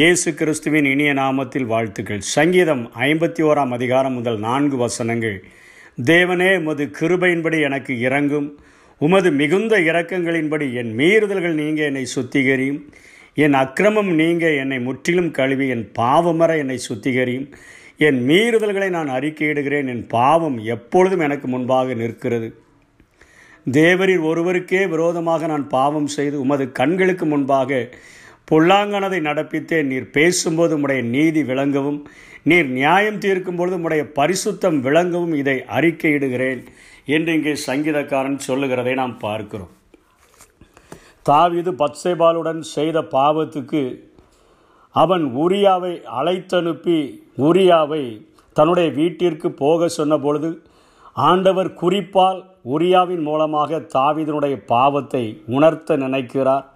இயேசு கிறிஸ்துவின் இனிய நாமத்தில் வாழ்த்துக்கள். சங்கீதம் ஐம்பத்தி ஓராம் அதிகாரம் முதல் நான்கு வசனங்கள். தேவனே உமது கிருபையின்படி எனக்கு இறங்கும் உமது மிகுந்த இரக்கங்களின்படி என் மீறுதல்கள் நீங்க என்னை சுத்திகரியும். என் அக்கிரமம் நீங்க என்னை முற்றிலும் கழுவி என் பாவமர என்னை சுத்திகரியும். என் மீறுதல்களை நான் அறிக்கையிடுகிறேன். என் பாவம் எப்பொழுதும் எனக்கு முன்பாக நிற்கிறது. தேவரின் ஒருவருக்கே விரோதமாக நான் பாவம் செய்து உமது கண்களுக்கு முன்பாக பொல்லாங்கனதை நடப்பித்தே நீர் பேசும்போது உடைய நீதி விளங்கவும் நீர் நியாயம் தீர்க்கும் பொழுது உடைய பரிசுத்தம் விளங்கவும் இதை அறிக்கையிடுகிறேன் என்று இங்கே சங்கீதக்காரன் சொல்லுகிறதை நாம் பார்க்கிறோம். தாவீது பத்சேபாலுடன் செய்த பாவத்துக்கு அவன் உரியாவை அழைத்தனுப்பி உரியாவை தன்னுடைய வீட்டிற்கு போக சொன்ன பொழுது ஆண்டவர் குறிப்பால் உரியாவின் மூலமாக தாவீதனுடைய பாவத்தை உணர்த்த நினைக்கிறார்.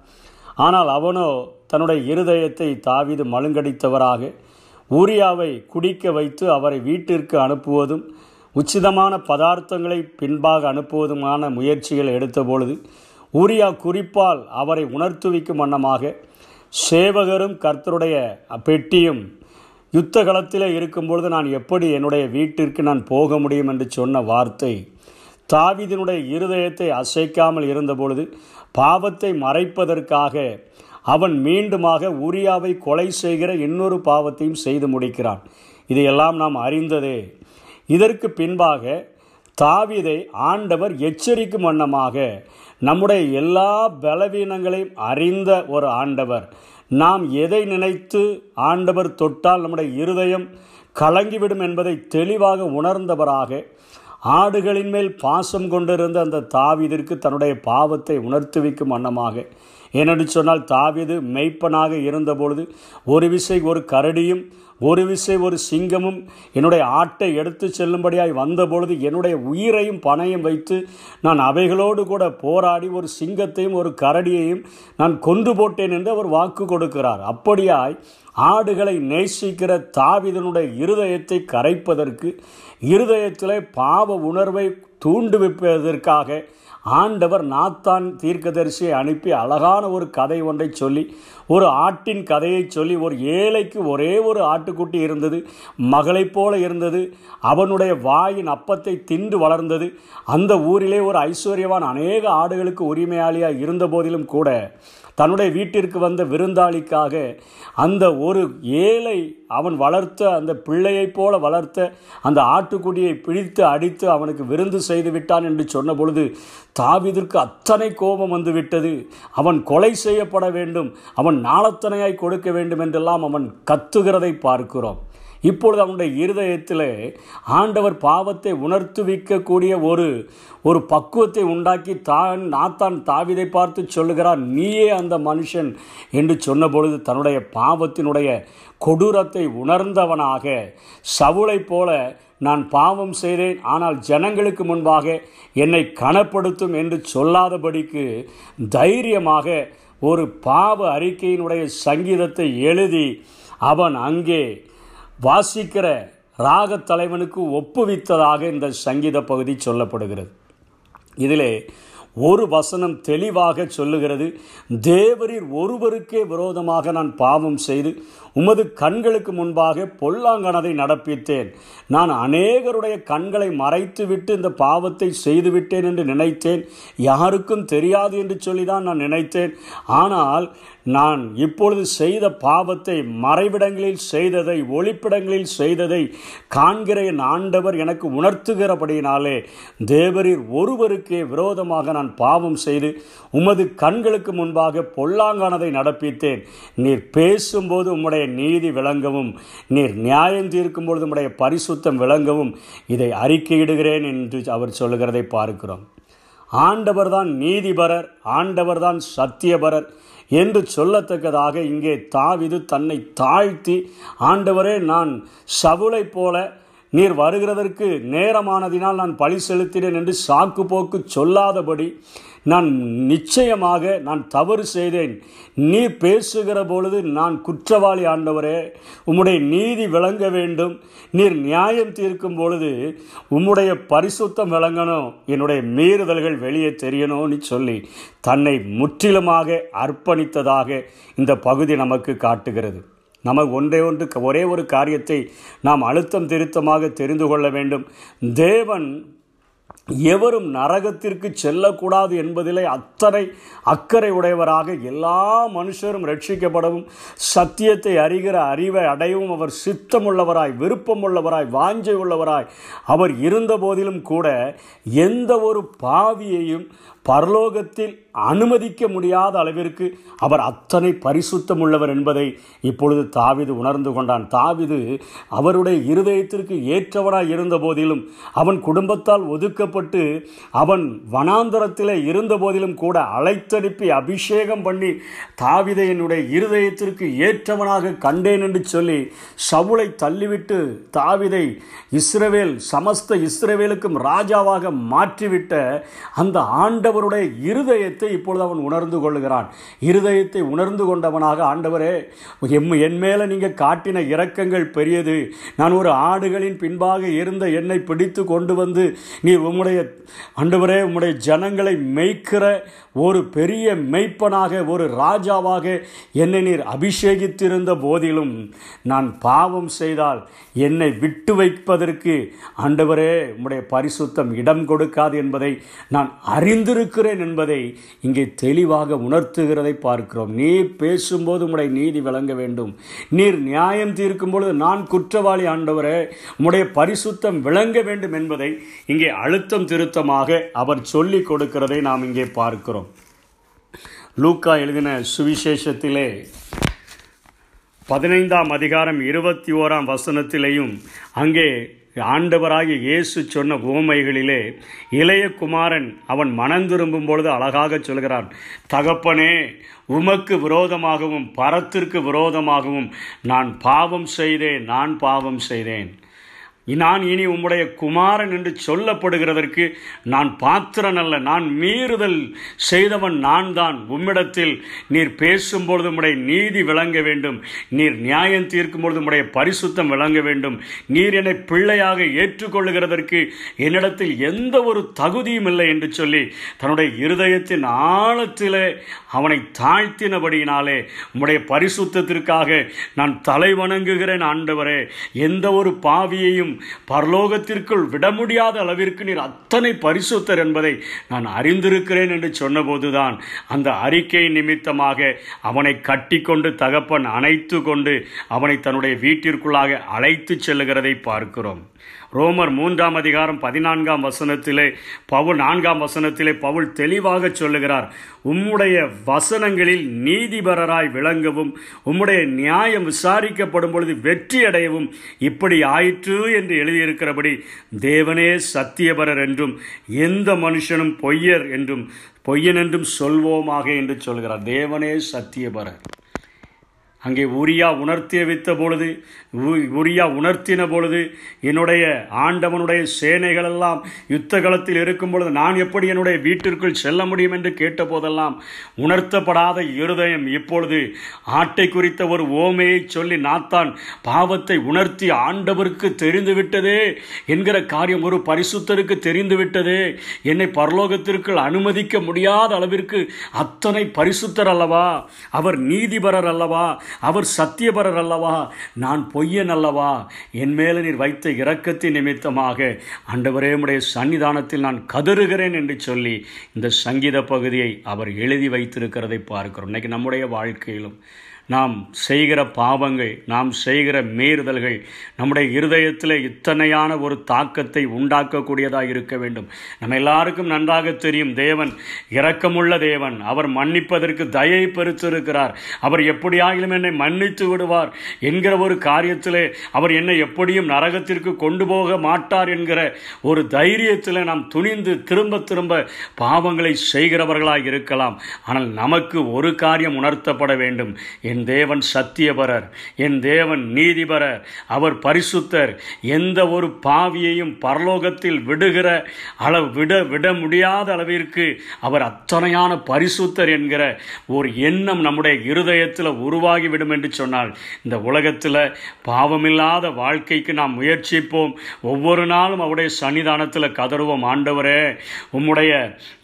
ஆனால் அவனோ தன்னுடைய இருதயத்தை தாவிது மழுங்கடித்தவராக ஊரியாவை குடிக்க வைத்து அவரை வீட்டிற்கு அனுப்புவதும் உச்சிதமான பதார்த்தங்களை பின்பாக அனுப்புவதுமான முயற்சிகள் எடுத்தபொழுது ஊரியா குறிப்பால் அவரை உணர்த்துவிக்கும் வண்ணமாக சேவகரும் கர்த்தருடைய பெட்டியும் யுத்த களத்தில் இருக்கும்பொழுது நான் எப்படி என்னுடைய வீட்டிற்கு நான் போக முடியும் என்று சொன்ன வார்த்தை தாவிதனுடைய இருதயத்தை அசைக்காமல் இருந்தபொழுது பாவத்தை மறைப்பதற்காக அவன் மீண்டுமாக உரியாவை கொலை செய்கிற இன்னொரு பாவத்தையும் செய்து முடிக்கிறான். இதையெல்லாம் நாம் அறிந்ததே. இதற்கு பின்பாக தாவிதை ஆண்டவர் எச்சரிக்கும் வண்ணமாக நம்முடைய எல்லா பலவீனங்களையும் அறிந்த ஒரு ஆண்டவர். நாம் எதை நினைத்து ஆண்டவர் தொட்டால் நம்முடைய இருதயம் கலங்கிவிடும் என்பதை தெளிவாக உணர்ந்தவராக ஆடுகளின் மேல் பாசம் கொண்டிருந்த அந்த தாவிதிற்கு தன்னுடைய பாவத்தை உணர்த்து வைக்கும் வண்ணமாக ஏனென்று சொன்னால் தாவிது மெய்ப்பனாக இருந்தபொழுது ஒரு விசை ஒரு கரடியும் ஒரு விசை ஒரு சிங்கமும் என்னுடைய ஆட்டை எடுத்து செல்லும்படியாய் வந்தபொழுது என்னுடைய உயிரையும் பணையும் வைத்து நான் அவைகளோடு கூட போராடி ஒரு சிங்கத்தையும் ஒரு கரடியையும் நான் கொன்று போட்டேன் என்று அவர் வாக்கு கொடுக்கிறார். அப்படியாய் ஆடுகளை நேசிக்கிற தாவிதனுடைய இருதயத்தை கரைப்பதற்கு இருதயத்தில் பாவ உணர்வை தூண்டுவிப்பதற்காக ஆண்டவர் நாத்தான் தீர்க்கதரிசியை அனுப்பி அழகான ஒரு கதை ஒன்றை சொல்லி ஒரு ஆட்டின் கதையை சொல்லி ஒரு ஏழைக்கு ஒரே ஒரு ஆட்டுக்குட்டி இருந்தது மகளைப் போல இருந்தது அவனுடைய வாயின் அப்பத்தை தின்று வளர்ந்தது. அந்த ஊரிலே ஒரு ஐஸ்வர்யவான் அநேக ஆடுகளுக்கு உரிமையாளியாக இருந்த போதிலும் கூட தன்னுடைய வீட்டிற்கு வந்த விருந்தாளிக்காக அந்த ஒரு ஏழை அவன் வளர்த்த அந்த பிள்ளையைப் போல வளர்த்த அந்த ஆட்டுக்குடியை பிடித்து அடித்து அவனுக்கு விருந்து செய்து விட்டான் என்று சொன்ன பொழுது தாவிதிற்கு அத்தனை கோபம் வந்துவிட்டது. அவன் கொலை செய்யப்பட வேண்டும். அவன் நாளத்தனையாய் கொடுக்க வேண்டும் என்றெல்லாம் அவன் கத்துகிறதை பார்க்கிறோம். இப்பொழுது அவனுடைய இருதயத்தில் ஆண்டவர் பாவத்தை உணர்த்துவிக்கக்கூடிய ஒரு ஒரு பக்குவத்தை உண்டாக்கி தான் நாத்தான் தாவிதை பார்த்து சொல்லுகிறான் நீயே அந்த மனுஷன் என்று சொன்னபொழுது தன்னுடைய பாவத்தினுடைய கொடூரத்தை உணர்ந்தவனாக சவுளை போல நான் பாவம் செய்தேன் ஆனால் ஜனங்களுக்கு முன்பாக என்னை கனப்படுத்தும் என்று சொல்லாதபடிக்கு தைரியமாக ஒரு பாவ அறிக்கையினுடைய சங்கீதத்தை எழுதி அவன் அங்கே வாசிக்கிற ராகத் தலைவனுக்கு ஒப்புவித்ததாக இந்த சங்கீத பகுதி சொல்லப்படுகிறது. இதிலே ஒரு வசனம் தெளிவாக சொல்லுகிறது. தேவரீர் ஒருவருக்கே விரோதமாக நான் பாவம் செய்து உமது கண்களுக்கு முன்பாக பொல்லாங்கனதை நடப்பித்தேன். நான் அநேகருடைய கண்களை மறைத்துவிட்டு இந்த பாவத்தை செய்துவிட்டேன் என்று நினைத்தேன். யாருக்கும் தெரியாது என்று சொல்லி தான் நான் நினைத்தேன். ஆனால் நான் இப்பொழுது செய்த பாவத்தை மறைவிடங்களில் செய்ததை ஒளிப்பிடங்களில் செய்ததை காண்கிற என் ஆண்டவர் எனக்கு உணர்த்துகிறபடியினாலே தேவரீர் ஒருவருக்கே விரோதமாக நான் பாவம் செய்து உமது கண்களுக்கு முன்பாக பொல்லாங்கானதை நடப்பித்தேன். நீர் பேசும்போது உம்முடைய நீதி விளங்கவும் நீர் நியாயம் தீர்க்கும் பொழுது உம்முடைய பரிசுத்தம் விளங்கவும் இதை அறிக்கையிடுகிறேன் என்று அவர் சொல்லுகிறதை பார்க்கிறோம். ஆண்டவர்தான் நீதிபரர் ஆண்டவர்தான் சத்தியபரர் என்று சொல்லத்தக்கதாக இங்கே தாவிது தன்னை தாழ்த்தி ஆண்டவரே நான் சவுளை போல நீர் வருகிறதற்கு நேரமானதினால் நான் பழி செலுத்தினேன் என்று சாக்கு போக்கு சொல்லாதபடி நான் நிச்சயமாக நான் தவறு செய்தேன். நீ பேசுகிற பொழுது நான் குற்றவாளி ஆண்டவரே. உம்முடைய நீதி விளங்க வேண்டும். நீர் நியாயம் தீர்க்கும் பொழுது உம்முடைய பரிசுத்தம் விளங்கணும். என்னுடைய மீறுதல்கள் வெளியே தெரியணும்னு சொல்லி தன்னை முற்றிலுமாக அர்ப்பணித்ததாக இந்த பகுதி நமக்கு காட்டுகிறது. நமக்கு ஒன்றே ஒன்று ஒரே ஒரு காரியத்தை நாம் அழுத்தம் திருத்தமாக தெரிந்து கொள்ள வேண்டும். தேவன் எவரும் நரகத்திற்கு செல்லக்கூடாது என்பதிலே அத்தனை அக்கறை உடையவராக எல்லா மனுஷரும் ரட்சிக்கப்படவும் சத்தியத்தை அறிகிற அறிவை அடையவும் அவர் சித்தமுள்ளவராய் விருப்பமுள்ளவராய் வாஞ்சை உள்ளவராய் அவர் இருந்த போதிலும் கூட எந்த ஒரு பாவியையும் பரலோகத்தில் அனுமதிக்க முடியாத அளவிற்கு அவர் அத்தனை பரிசுத்தம் உள்ளவர் என்பதை இப்பொழுது தாவிது உணர்ந்து கொண்டான். தாவிது அவருடைய இருதயத்திற்கு ஏற்றவனாய் இருந்த போதிலும் அவன் குடும்பத்தால் ஒதுக்கப்பட்டு அவன் வனாந்தரத்தில் இருந்த போதிலும் கூட அழைத்தனுப்பி அபிஷேகம் பண்ணி தாவிதை என்னுடைய இருதயத்திற்கு ஏற்றவனாக கண்டேன் என்று சொல்லி சவுளை தள்ளிவிட்டு தாவிதை இஸ்ரவேல் சமஸ்த இஸ்ரவேலுக்கும் ராஜாவாக மாற்றிவிட்ட அந்த ஆண்டவருடைய இருதயத்தை இப்பொழுது அவன் உணர்ந்து கொள்கிறான் இருதயத்தை உணர்ந்து கொண்டவனாக ஆண்டவரே எம் என் மேலே நீங்கள் காட்டின இரக்கங்கள் பெரியது. நான் ஒரு ஆடுகளின் பின்பாக இருந்த என்னை பிடித்து கொண்டு வந்து நீ உம்முடைய ஆண்டவரே உம்முடைய ஜனங்களை மெய்க்கிற ஒரு பெரிய மெய்ப்பனாக ஒரு ராஜாவாக என்னை நீர் அபிஷேகித்திருந்த போதிலும் நான் பாவம் செய்தால் என்னை விட்டு வைப்பதற்கு ஆண்டவரே உம்முடைய பரிசுத்தம் இடம் கொடுக்காது என்பதை நான் இருக்கிறேன் என்பதை இங்கே தெளிவாக உணர்த்துகிறதை பார்க்கிறோம். நீ பேசும்போது உம்முடைய நீதி விளங்க வேண்டும். நீர் நியாயம் தீர்க்கும் பொழுது நான் குற்றவாளி ஆண்டவரே உம்முடைய பரிசுத்தம் விளங்க வேண்டும் என்பதை இங்கே அழுத்தம் திருத்தமாக அவர் சொல்லிக் கொடுக்கிறதை நாம் இங்கே பார்க்கிறோம். லூக்கா எழுதின சுவிசேஷத்திலே பதினைந்தாம் அதிகாரம் இருபத்தி ஓராம் வசனத்திலேயும் அங்கே ஆண்டவராகிய இயேசு சொன்ன உவமைகளிலே இளைய குமாரன் அவன் மனம் திரும்பும் பொழுது அழகாக சொல்கிறான் தகப்பனே உமக்கு விரோதமாகவும் பரத்திற்கு விரோதமாகவும் நான் பாவம் செய்தேன் நான் பாவம் செய்தேன். நான் இனி உம்முடைய குமாரன் என்று சொல்லப்படுகிறதற்கு நான் பாத்திரன் அல்ல நான் மீறுதல் செய்தவன் நான் தான் உம்மிடத்தில் நீர் பேசும்பொழுது உம்முடைய நீதி விளங்க வேண்டும். நீர் நியாயம் தீர்க்கும் பொழுது உம்முடைய பரிசுத்தம் விளங்க வேண்டும். நீர் என்னை பிள்ளையாக ஏற்றுக்கொள்ளுகிறதற்கு என்னிடத்தில் எந்த ஒரு தகுதியும் இல்லை என்று சொல்லி தன்னுடைய இருதயத்தின் ஆழத்திலே அவனை தாழ்த்தினபடியினாலே உம்முடைய பரிசுத்தத்திற்காக நான் தலை வணங்குகிறேன் ஆண்டவரே. எந்த ஒரு பாவியையும் பரலோகத்திற்குள் விட முடியாத அளவிற்கு நீர் அத்தனை பரிசுத்தர் என்பதை நான் அறிந்திருக்கிறேன் என்று சொன்னபோதுதான் அந்த அறிக்கை நிமித்தமாக அவனை கட்டிக்கொண்டு தகப்பன் அணைத்து கொண்டு அவனை தன்னுடைய வீட்டிற்குள்ளாக அழைத்து செல்லுகிறதை பார்க்கிறோம். ரோமர் மூன்றாம் அதிகாரம் பதினான்காம் வசனத்திலே பவுல் நான்காம் வசனத்திலே பவுல் தெளிவாக சொல்லுகிறார் உம்முடைய வசனங்களில் நீதிபரராய் விளங்கவும் உம்முடைய நியாயம் விசாரிக்கப்படும் பொழுது வெற்றி அடையவும் இப்படி ஆயிற்று என்று எழுதியிருக்கிறபடி தேவனே சத்தியபரர் என்றும் எந்த மனுஷனும் பொய்யர் என்றும் பொய்யன் என்றும் சொல்வோமாக என்று சொல்கிறார். தேவனே சத்தியபரர். அங்கே உரியா உணர்த்திய வைத்த பொழுது உரியா உணர்த்தின பொழுது என்னுடைய ஆண்டவனுடைய சேனைகளெல்லாம் யுத்த களத்தில் இருக்கும் பொழுது நான் எப்படி என்னுடைய வீட்டிற்குள் செல்ல முடியும் என்று கேட்ட போதெல்லாம் உணர்த்தப்படாத இருதயம் இப்பொழுது ஆட்டை குறித்த ஒரு ஓமையை சொல்லி நாத்தான் பாவத்தை உணர்த்தி ஆண்டவருக்கு தெரிந்துவிட்டதே என்கிற காரியம் ஒரு பரிசுத்தருக்கு தெரிந்துவிட்டதே. என்னை பரலோகத்திற்குள் அனுமதிக்க முடியாத அளவிற்கு அத்தனை பரிசுத்தர் அல்லவா? அவர் நீதிபரர் அல்லவா? அவர் சத்தியபரர் அல்லவா? நான் பொய்யன் அல்லவா? என் மேலே நீர் வைத்த இரக்கத்தின் நிமித்தமாக அண்டவரேமுடைய உடைய சன்னிதானத்தில் நான் கதறுகிறேன் என்று சொல்லி இந்த சங்கீத பகுதியை அவர் எழுதி வைத்திருக்கிறதை பார்க்கிறோம். இன்னைக்கு நம்முடைய வாழ்க்கையிலும் நாம் செய்கிற பாவங்கள் நாம் செய்கிற மீறுதல்கள் நம்முடைய இருதயத்தில் இத்தனையான ஒரு தாக்கத்தை உண்டாக்கக்கூடியதாக இருக்க வேண்டும். நம்ம எல்லாருக்கும் நன்றாக தெரியும் தேவன் இரக்கமுள்ள தேவன். அவர் மன்னிப்பதற்கு தயை பெருத்திருக்கிறார். அவர் எப்படியாகிலும் என்னை மன்னித்து விடுவார் என்கிற ஒரு காரியத்திலே அவர் என்னை எப்படியும் நரகத்திற்கு கொண்டு போக மாட்டார் என்கிற ஒரு தைரியத்தில் நாம் துணிந்து திரும்ப திரும்ப பாவங்களை செய்கிறவர்களாக இருக்கலாம். ஆனால் நமக்கு ஒரு காரியம் உணர்த்தப்பட வேண்டும். என் தேவன் சத்தியபரர் என் தேவன் நீதிபரர் அவர் பரிசுத்தர். எந்த ஒரு பாவியையும் பரலோகத்தில் விடுகிற அளவு விட விட முடியாத அளவிற்கு அவர் அத்தனையான பரிசுத்தர் என்கிற ஒரு எண்ணம் நம்முடைய இருதயத்தில் உருவாகிவிடும் என்று சொன்னால் இந்த உலகத்தில் பாவமில்லாத வாழ்க்கைக்கு நாம் முயற்சிப்போம். ஒவ்வொரு நாளும் அவருடைய சன்னிதானத்தில் கதறுவோம். ஆண்டவரே உம்முடைய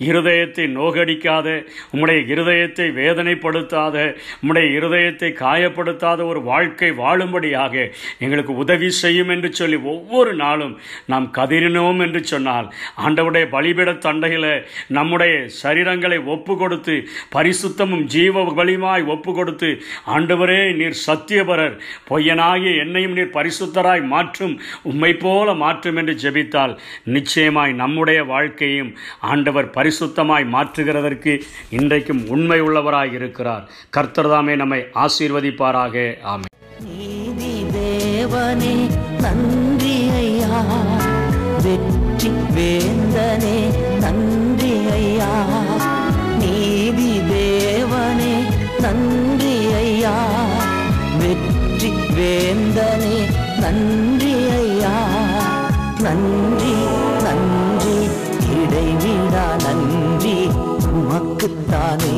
இருதயத்தை நோகடிக்காத உம்முடைய இருதயத்தை வேதனைப்படுத்தாத உம்முடைய இருதய இருதயத்தை காயப்படுத்தாத ஒரு வாழ்க்கை வாழும்படியாக எங்களுக்கு உதவி செய்யும் என்று சொல்லி ஒவ்வொரு நாளும் நாம் கதிரினோம் என்று சொன்னால் ஆண்டவுடைய பலிபிட தண்டையில் நம்முடைய சரீரங்களை ஒப்பு கொடுத்து பரிசுத்தமும் ஜீவ வலிமாய் ஒப்பு கொடுத்து ஆண்டவரே நீர் சத்தியபரர் பொய்யனாகிய என்னையும் நீர் பரிசுத்தராய் மாற்றும் உம்மை போல மாற்றும் என்று ஜெபித்தால் நிச்சயமாய் நம்முடைய வாழ்க்கையும் ஆண்டவர் பரிசுத்தமாய் மாற்றுகிறதற்கு இன்றைக்கும் உண்மை உள்ளவராய் இருக்கிறார் கர்த்தர்தாமே நம்மை ஆசீர்வதிப்பாராக. ஆமே நீதி தேவனே நன்றி ஐயா வெற்றி வேந்தனே நன்றி ஐயா நீதி தேவனே நன்றி ஐயா வெற்றி வேந்தனே நன்றி ஐயா நன்றி நன்றி இடைவிடா நன்றி உமக்குத்தானே.